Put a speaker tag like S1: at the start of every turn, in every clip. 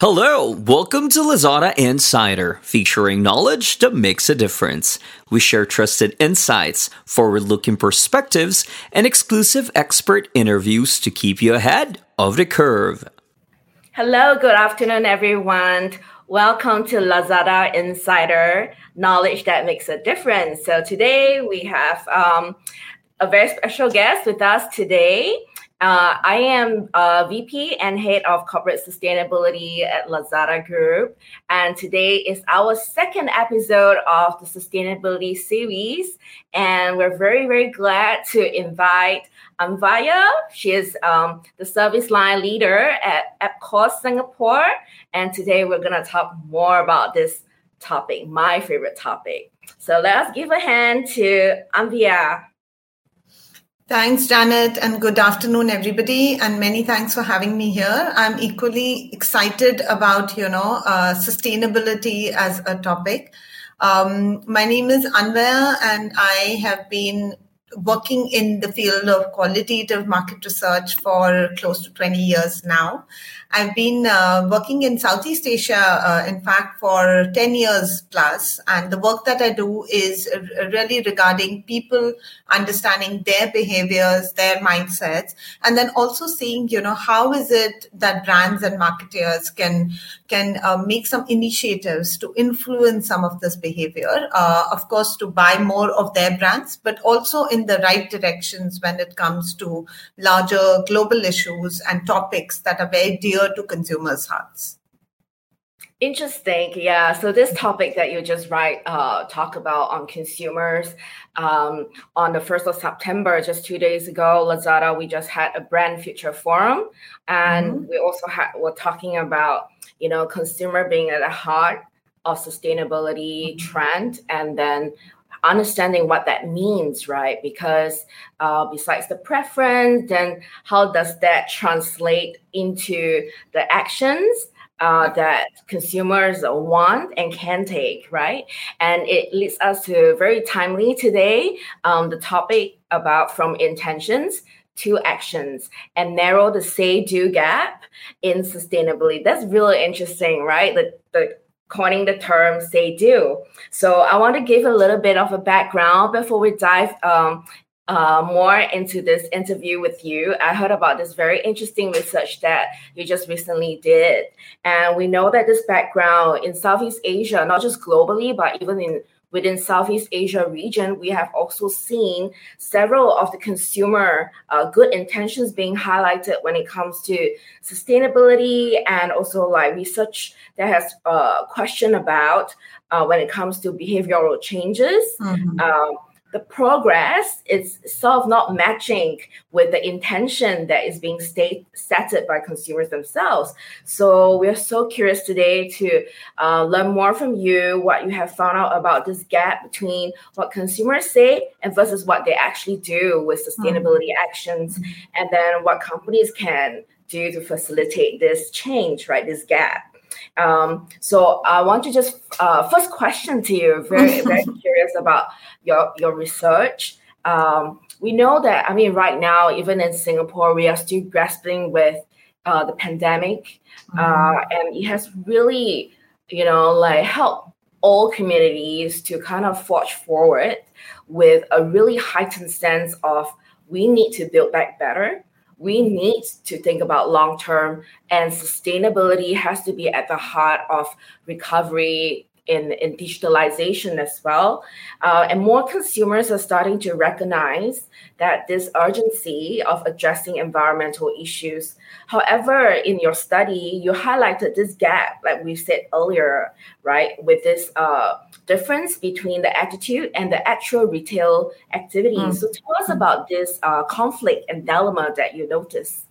S1: Hello, welcome to Lazada Insider, featuring knowledge that makes a difference. We share trusted insights, forward looking perspectives, and exclusive expert interviews to keep you ahead of the curve.
S2: Hello, good afternoon, everyone. Welcome to Lazada Insider, knowledge that makes a difference. So, today we have um, a very special guest with us today. Uh, I am a VP and head of corporate sustainability at Lazada Group. And today is our second episode of the sustainability series. And we're very, very glad to invite Anvaya. She is um, the service line leader at Ipsos Singapore. And today we're going to talk more about this topic, my favorite topic. So let's give a hand to Anvaya.
S3: Thanks, Janet, and good afternoon, everybody. And many thanks for having me here. I'm equally excited about, you know, uh, sustainability as a topic. Um, my name is Anvaya, and I have been working in the field of qualitative market research for close to 20 years now. I've been uh, working in Southeast Asia, uh, in fact, for 10 years plus. And the work that I do is really regarding people understanding their behaviors, their mindsets, and then also seeing, you know, how is it that brands and marketers can, can uh, make some initiatives to influence some of this behavior. Uh, of course, to buy more of their brands, but also in the right directions when it comes to larger global issues and topics that are very dear dear to consumers' hearts.
S2: Interesting, yeah. So this topic that you just right uh, talk about on consumers um, on the first of September, just two days ago, Lazada we just had a brand future forum, and mm-hmm. we also had we're talking about you know consumer being at the heart of sustainability mm-hmm. trend, and then understanding what that means, right? Because uh, besides the preference, then how does that translate into the actions uh, that consumers want and can take, right? And it leads us to very timely today um, the topic about from intentions to actions and narrow the say do gap in sustainability. That's really interesting, right? The, the coining the term say do. So I want to give a little bit of a background before we dive um, uh, more into this interview with you. I heard about this very interesting research that you just recently did. And we know that this background in Southeast Asia, not just globally, but even in within Southeast Asia region, we have also seen several of the consumer uh, good intentions being highlighted when it comes to sustainability and also like research that has a uh, question about uh, when it comes to behavioral changes. Mm-hmm. Um, the progress is sort of not matching with the intention that is being state set by consumers themselves. So we're so curious today to uh, learn more from you what you have found out about this gap between what consumers say and versus what they actually do with sustainability mm-hmm. actions, and then what companies can do to facilitate this change, right? This gap. Um, so I want to just uh, first question to you. Very very curious about your your research. Um, we know that I mean right now, even in Singapore, we are still grappling with uh, the pandemic, mm-hmm. uh, and it has really you know like helped all communities to kind of forge forward with a really heightened sense of we need to build back better we need to think about long term and sustainability has to be at the heart of recovery in, in digitalization as well. Uh, and more consumers are starting to recognize that this urgency of addressing environmental issues. However, in your study, you highlighted this gap, like we said earlier, right, with this uh, difference between the attitude and the actual retail activity. Mm. So tell us about this uh, conflict and dilemma that you notice.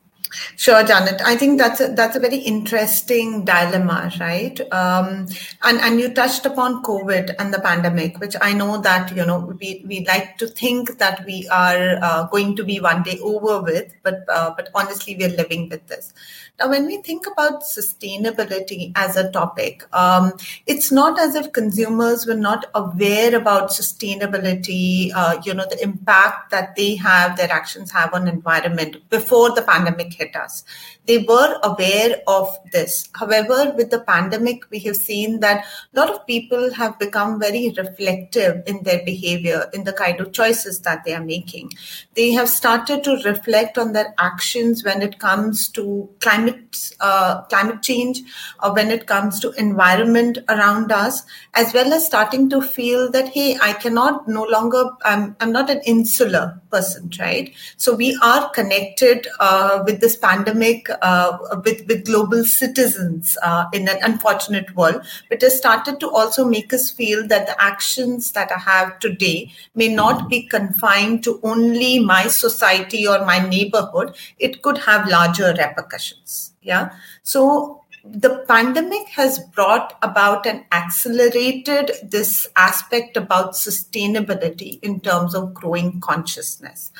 S3: Sure, Janet. I think that's a, that's a very interesting dilemma, right? Um, and and you touched upon COVID and the pandemic, which I know that you know we we like to think that we are uh, going to be one day over with, but uh, but honestly, we are living with this. Now, when we think about sustainability as a topic, um, it's not as if consumers were not aware about sustainability. Uh, you know, the impact that they have, their actions have on environment before the pandemic hit us. They were aware of this. However, with the pandemic, we have seen that a lot of people have become very reflective in their behavior, in the kind of choices that they are making. They have started to reflect on their actions when it comes to climate, uh, climate change, or when it comes to environment around us, as well as starting to feel that, hey, I cannot no longer, I'm, I'm not an insular person, right? So we are connected uh, with this pandemic uh, with, with global citizens uh, in an unfortunate world, but has started to also make us feel that the actions that I have today may not be confined to only my society or my neighborhood. It could have larger repercussions. Yeah. So the pandemic has brought about and accelerated this aspect about sustainability in terms of growing consciousness.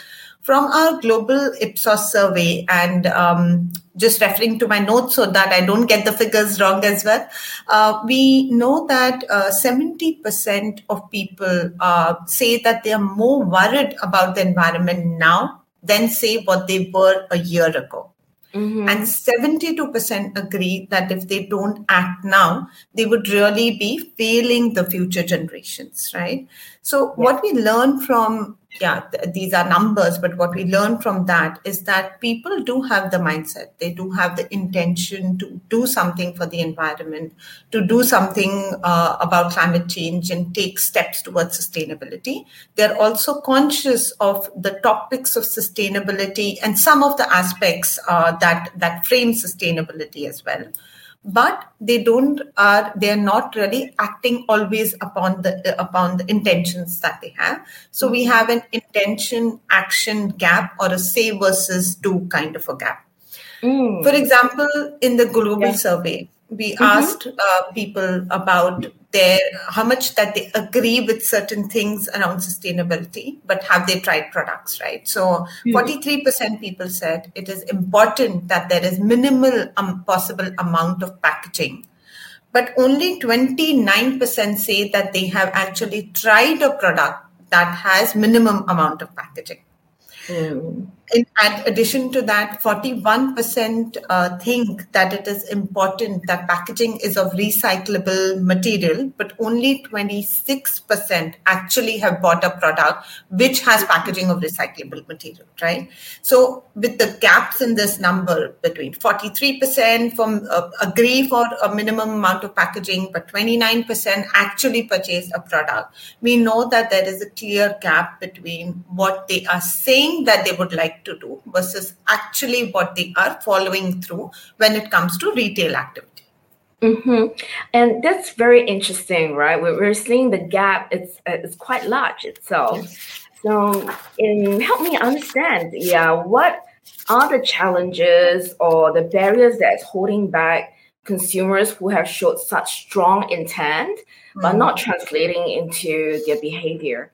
S3: From our global Ipsos survey, and um, just referring to my notes so that I don't get the figures wrong as well, uh, we know that uh, 70% of people uh, say that they are more worried about the environment now than, say, what they were a year ago. Mm-hmm. And 72% agree that if they don't act now, they would really be failing the future generations, right? So, yeah. what we learn from yeah, th- these are numbers, but what we learn from that is that people do have the mindset. They do have the intention to do something for the environment, to do something uh, about climate change and take steps towards sustainability. They're also conscious of the topics of sustainability and some of the aspects uh, that, that frame sustainability as well but they don't are they are not really acting always upon the upon the intentions that they have. So we have an intention action gap or a say versus do kind of a gap. Mm. for example in the global survey we mm-hmm. asked uh, people about their how much that they agree with certain things around sustainability but have they tried products right so mm. 43% people said it is important that there is minimal um, possible amount of packaging but only 29% say that they have actually tried a product that has minimum amount of packaging mm in addition to that, 41% uh, think that it is important that packaging is of recyclable material, but only 26% actually have bought a product which has packaging of recyclable material, right? So, with the gaps in this number between 43% from uh, agree for a minimum amount of packaging, but 29% actually purchase a product, we know that there is a clear gap between what they are saying that they would like to do versus actually what they are following through when it comes to retail activity.
S2: Mm-hmm. And that's very interesting, right? We're, we're seeing the gap; it's it's quite large itself. Yes. So, in help me understand, yeah, what are the challenges or the barriers that's holding back consumers who have showed such strong intent mm-hmm. but not translating into their behavior?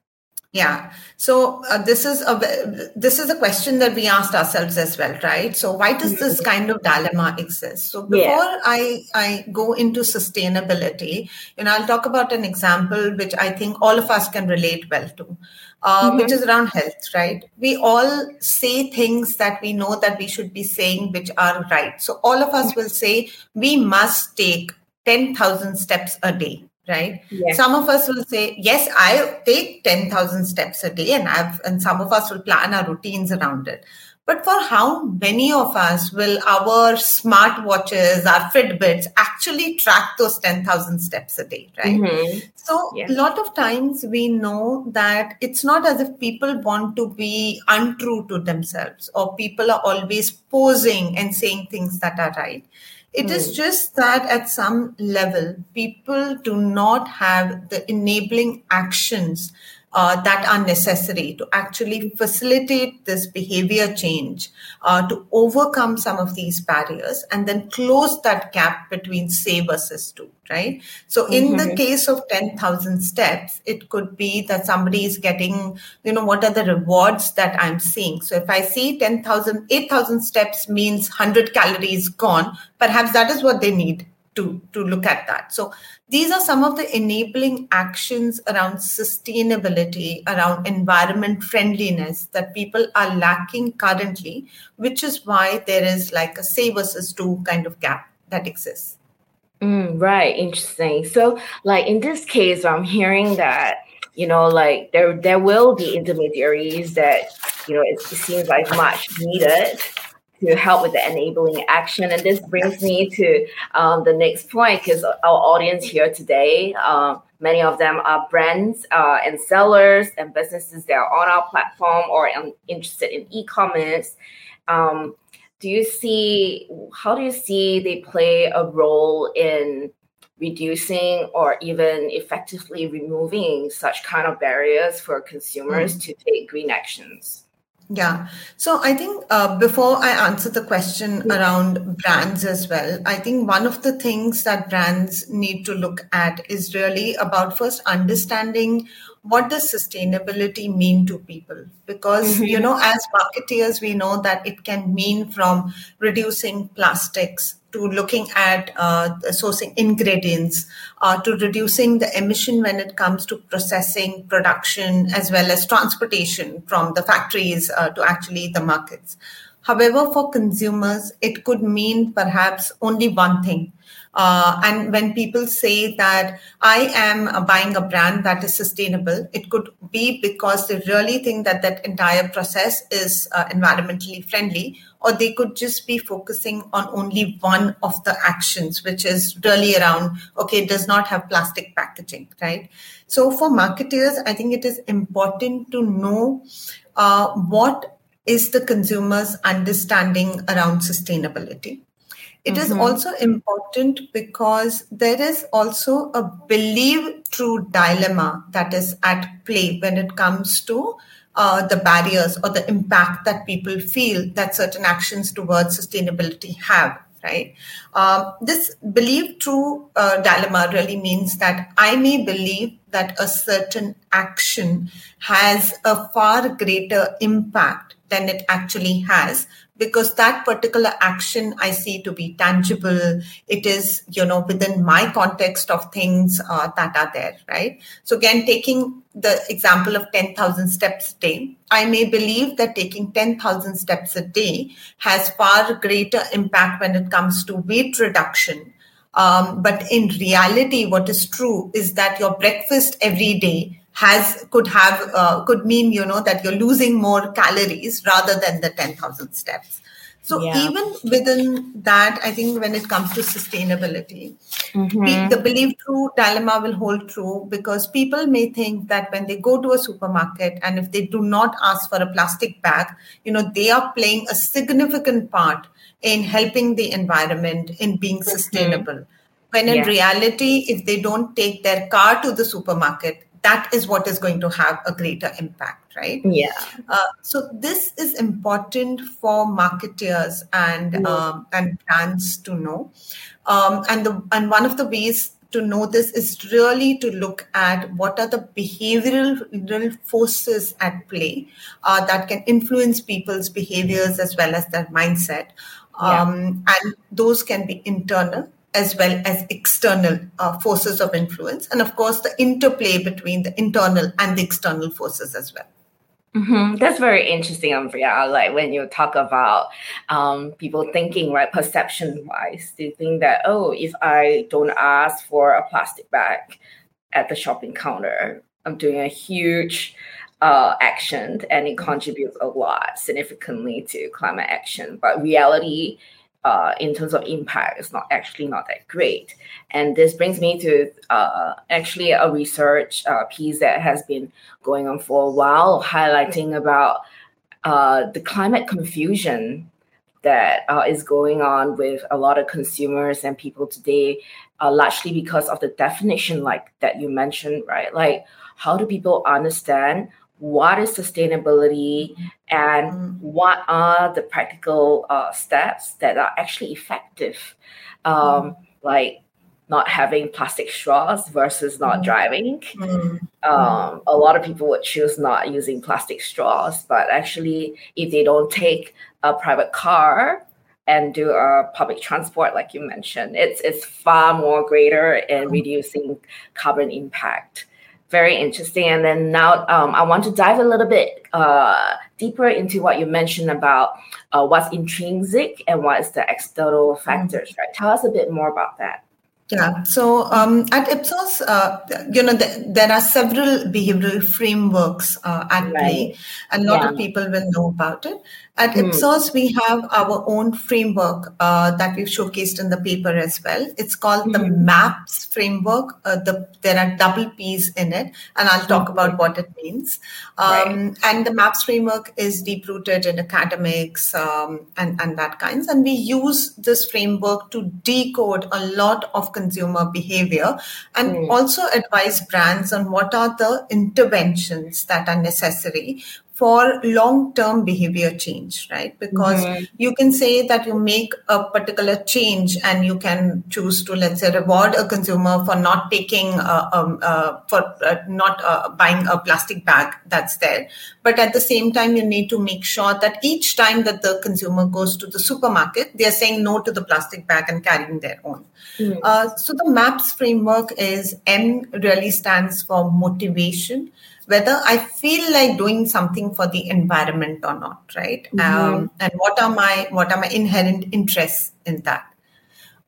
S3: Yeah. So uh, this is a this is a question that we asked ourselves as well, right? So why does this mm-hmm. kind of dilemma exist? So before yeah. I I go into sustainability, you know, I'll talk about an example which I think all of us can relate well to, uh, mm-hmm. which is around health, right? We all say things that we know that we should be saying, which are right. So all of us will say we must take ten thousand steps a day right? Yes. some of us will say yes i take 10000 steps a day and i've and some of us will plan our routines around it. But for how many of us will our smartwatches our fitbits actually track those 10000 steps a day right? Mm-hmm. so a lot of times we know that it's not as if people want to be untrue to themselves or people are always posing and saying things that are right it is hmm. just that at some level, people do not have the enabling actions uh, that are necessary to actually facilitate this behavior change, uh, to overcome some of these barriers, and then close that gap between say versus do, right? So, in mm-hmm. the case of 10,000 steps, it could be that somebody is getting, you know, what are the rewards that I'm seeing? So, if I see 10,000, 8,000 steps means 100 calories gone, perhaps that is what they need to, to look at that. So these are some of the enabling actions around sustainability, around environment friendliness that people are lacking currently, which is why there is like a say versus do kind of gap that exists.
S2: Mm, right, interesting. So, like in this case, I'm hearing that you know, like there there will be intermediaries that you know it, it seems like much needed to help with the enabling action. And this brings me to um, the next point because our audience here today, uh, many of them are brands uh, and sellers and businesses that are on our platform or interested in e-commerce. Um, do you see how do you see they play a role in reducing or even effectively removing such kind of barriers for consumers mm-hmm. to take green actions?
S3: Yeah. So I think uh, before I answer the question around brands as well, I think one of the things that brands need to look at is really about first understanding what does sustainability mean to people because mm-hmm. you know as marketeers we know that it can mean from reducing plastics to looking at uh, sourcing ingredients uh, to reducing the emission when it comes to processing production as well as transportation from the factories uh, to actually the markets however for consumers it could mean perhaps only one thing uh, and when people say that I am buying a brand that is sustainable, it could be because they really think that that entire process is uh, environmentally friendly, or they could just be focusing on only one of the actions, which is really around, okay, it does not have plastic packaging, right? So for marketers, I think it is important to know uh, what is the consumer's understanding around sustainability it mm-hmm. is also important because there is also a believe true dilemma that is at play when it comes to uh, the barriers or the impact that people feel that certain actions towards sustainability have right uh, this believe true uh, dilemma really means that i may believe that a certain action has a far greater impact than it actually has because that particular action I see to be tangible. It is, you know, within my context of things uh, that are there, right? So again, taking the example of 10,000 steps a day, I may believe that taking 10,000 steps a day has far greater impact when it comes to weight reduction. Um, but in reality, what is true is that your breakfast every day has could have uh, could mean you know that you're losing more calories rather than the 10000 steps so yeah. even within that i think when it comes to sustainability mm-hmm. the believe true dilemma will hold true because people may think that when they go to a supermarket and if they do not ask for a plastic bag you know they are playing a significant part in helping the environment in being mm-hmm. sustainable when in yeah. reality if they don't take their car to the supermarket that is what is going to have a greater impact right
S2: yeah uh,
S3: so this is important for marketers and mm. um, and brands to know um, and the and one of the ways to know this is really to look at what are the behavioral forces at play uh, that can influence people's behaviors as well as their mindset um, yeah. and those can be internal as well as external uh, forces of influence, and of course, the interplay between the internal and the external forces as well.
S2: Mm-hmm. That's very interesting, Anvaya. Like when you talk about um, people thinking, right, perception wise, they think that, oh, if I don't ask for a plastic bag at the shopping counter, I'm doing a huge uh, action and it contributes a lot significantly to climate action. But reality uh, in terms of impact is not actually not that great. And this brings me to uh, actually a research uh, piece that has been going on for a while, highlighting about uh, the climate confusion that uh, is going on with a lot of consumers and people today, uh, largely because of the definition, like that you mentioned, right? Like, how do people understand what is sustainability and mm. what are the practical uh, steps that are actually effective? Um, mm. Like, not having plastic straws versus not mm. driving. Mm. Um, a lot of people would choose not using plastic straws, but actually, if they don't take a private car and do a public transport, like you mentioned, it's it's far more greater in reducing carbon impact. Very interesting. And then now um, I want to dive a little bit uh, deeper into what you mentioned about uh, what's intrinsic and what is the external mm. factors. Right? Tell us a bit more about that.
S3: Yeah. So um, at Ipsos, uh, you know, th- there are several behavioral frameworks uh, at right. play, and a lot yeah. of people will know about it. At mm. Ipsos, we have our own framework uh, that we've showcased in the paper as well. It's called mm. the hmm. MAPS framework. Uh, the, there are double P's in it, and I'll talk about hmm. what it means. Um, right. And the MAPS framework is deep rooted in academics um, and, and that kinds. And we use this framework to decode a lot of consumer behavior and mm. also advise brands on what are the interventions that are necessary for long term behavior change, right? Because mm-hmm. you can say that you make a particular change and you can choose to, let's say, reward a consumer for not taking, uh, um, uh, for uh, not uh, buying a plastic bag that's there. But at the same time, you need to make sure that each time that the consumer goes to the supermarket, they're saying no to the plastic bag and carrying their own. Mm-hmm. so the MAPS framework is M really stands for motivation whether I feel like doing something for the environment or not, right? Mm-hmm. Um, and what are my what are my inherent interests in that?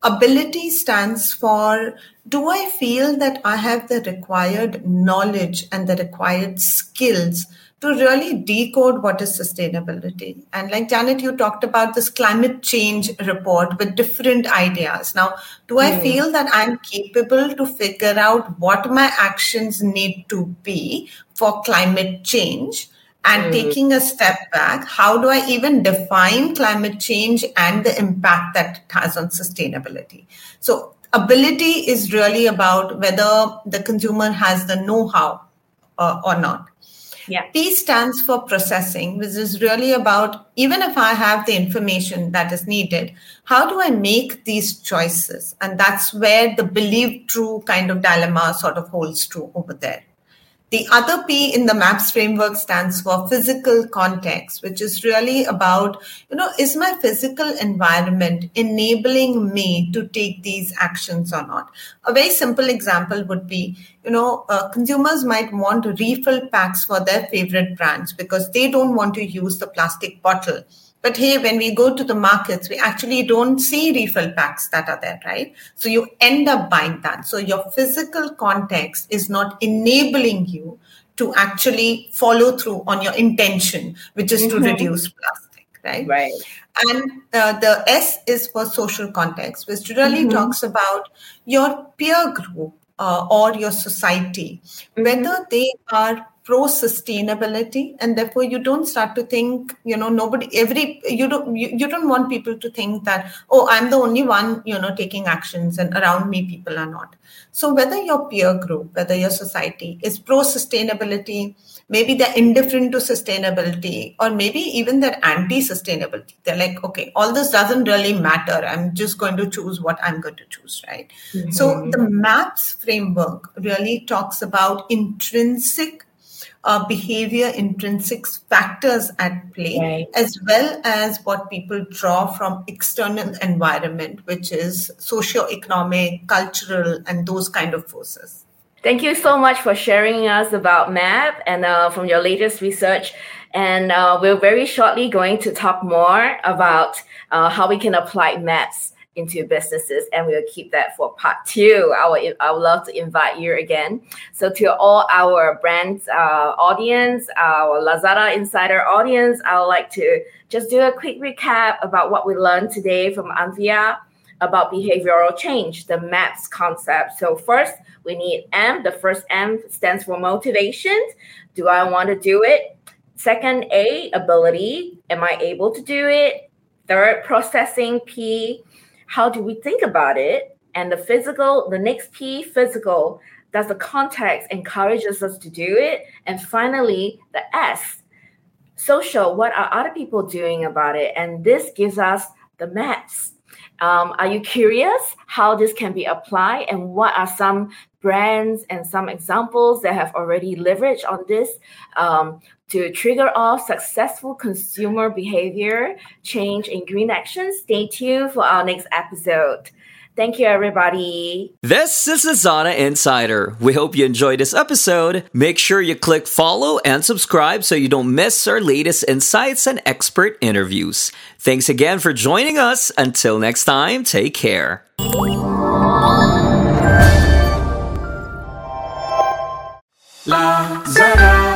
S3: Ability stands for do I feel that I have the required knowledge and the required skills to really decode what is sustainability. And like Janet, you talked about this climate change report with different ideas. Now, do mm. I hmm. feel that I'm capable to figure out what my actions need to be for climate change? And mm. taking a step back, how do I even define climate change and the impact that it has on sustainability? So, ability is really about whether the consumer has the know how uh, or not.
S2: Yeah.
S3: P stands for processing, which is really about even if I have the information that is needed, how do I make these choices? And that's where the believe true kind of dilemma sort of holds true over there. The other P in the MAPS framework stands for physical context, which is really about, you know, is my physical environment enabling me to take these actions or not? A very simple example would be, you know, uh, consumers might want refill packs for their favorite brands because they don't want to use the plastic bottle but hey, when we go to the markets, we actually don't see refill packs that are there, right? So you end up buying that. So your physical context is not enabling you to actually follow through on your intention, which is mm-hmm. to reduce plastic, right?
S2: Right.
S3: And uh, the S is for social context, which really mm-hmm. talks about your peer group uh, or your society, mm-hmm. whether they are pro sustainability and therefore you don't start to think you know nobody every you don't you, you don't want people to think that oh i'm the only one you know taking actions and around me people are not. So whether your peer group whether your society is pro sustainability maybe they're indifferent to sustainability or maybe even they're anti sustainability they're like okay all this doesn't really matter. I'm just going to choose what i'm going to choose right? Mm-hmm. so the maps framework really talks about intrinsic uh, behavior intrinsic factors at play, right. as well as what people draw from external environment, which is socio-economic, cultural, and those kind of forces.
S2: Thank you so much for sharing us about MAP and uh, from your latest research. And uh, we're very shortly going to talk more about uh, how we can apply MAPs into businesses, and we'll keep that for part two. I would, I would love to invite you again. So, to all our brands uh, audience, our Lazada Insider audience, I would like to just do a quick recap about what we learned today from Anvaya about behavioral change, the MAPS concept. So, first, we need M. The first M stands for motivation. Do I want to do it? Second, A, ability. Am I able to do it? Third, processing P, how do we think about it? And the physical, the next P, physical, does the context encourages us to do it? And finally, the S, social, what are other people doing about it? And this gives us the MAPS. Um, are you curious how this can be applied and what are some brands and some examples that have already leveraged on this um, to trigger off successful consumer behavior change in green action? Stay tuned for our next episode. Thank you, everybody.
S1: This is Lazada Insider. We hope you enjoyed this episode. Make sure you click follow and subscribe so you don't miss our latest insights and expert interviews. Thanks again for joining us. Until next time, take care. Lazada.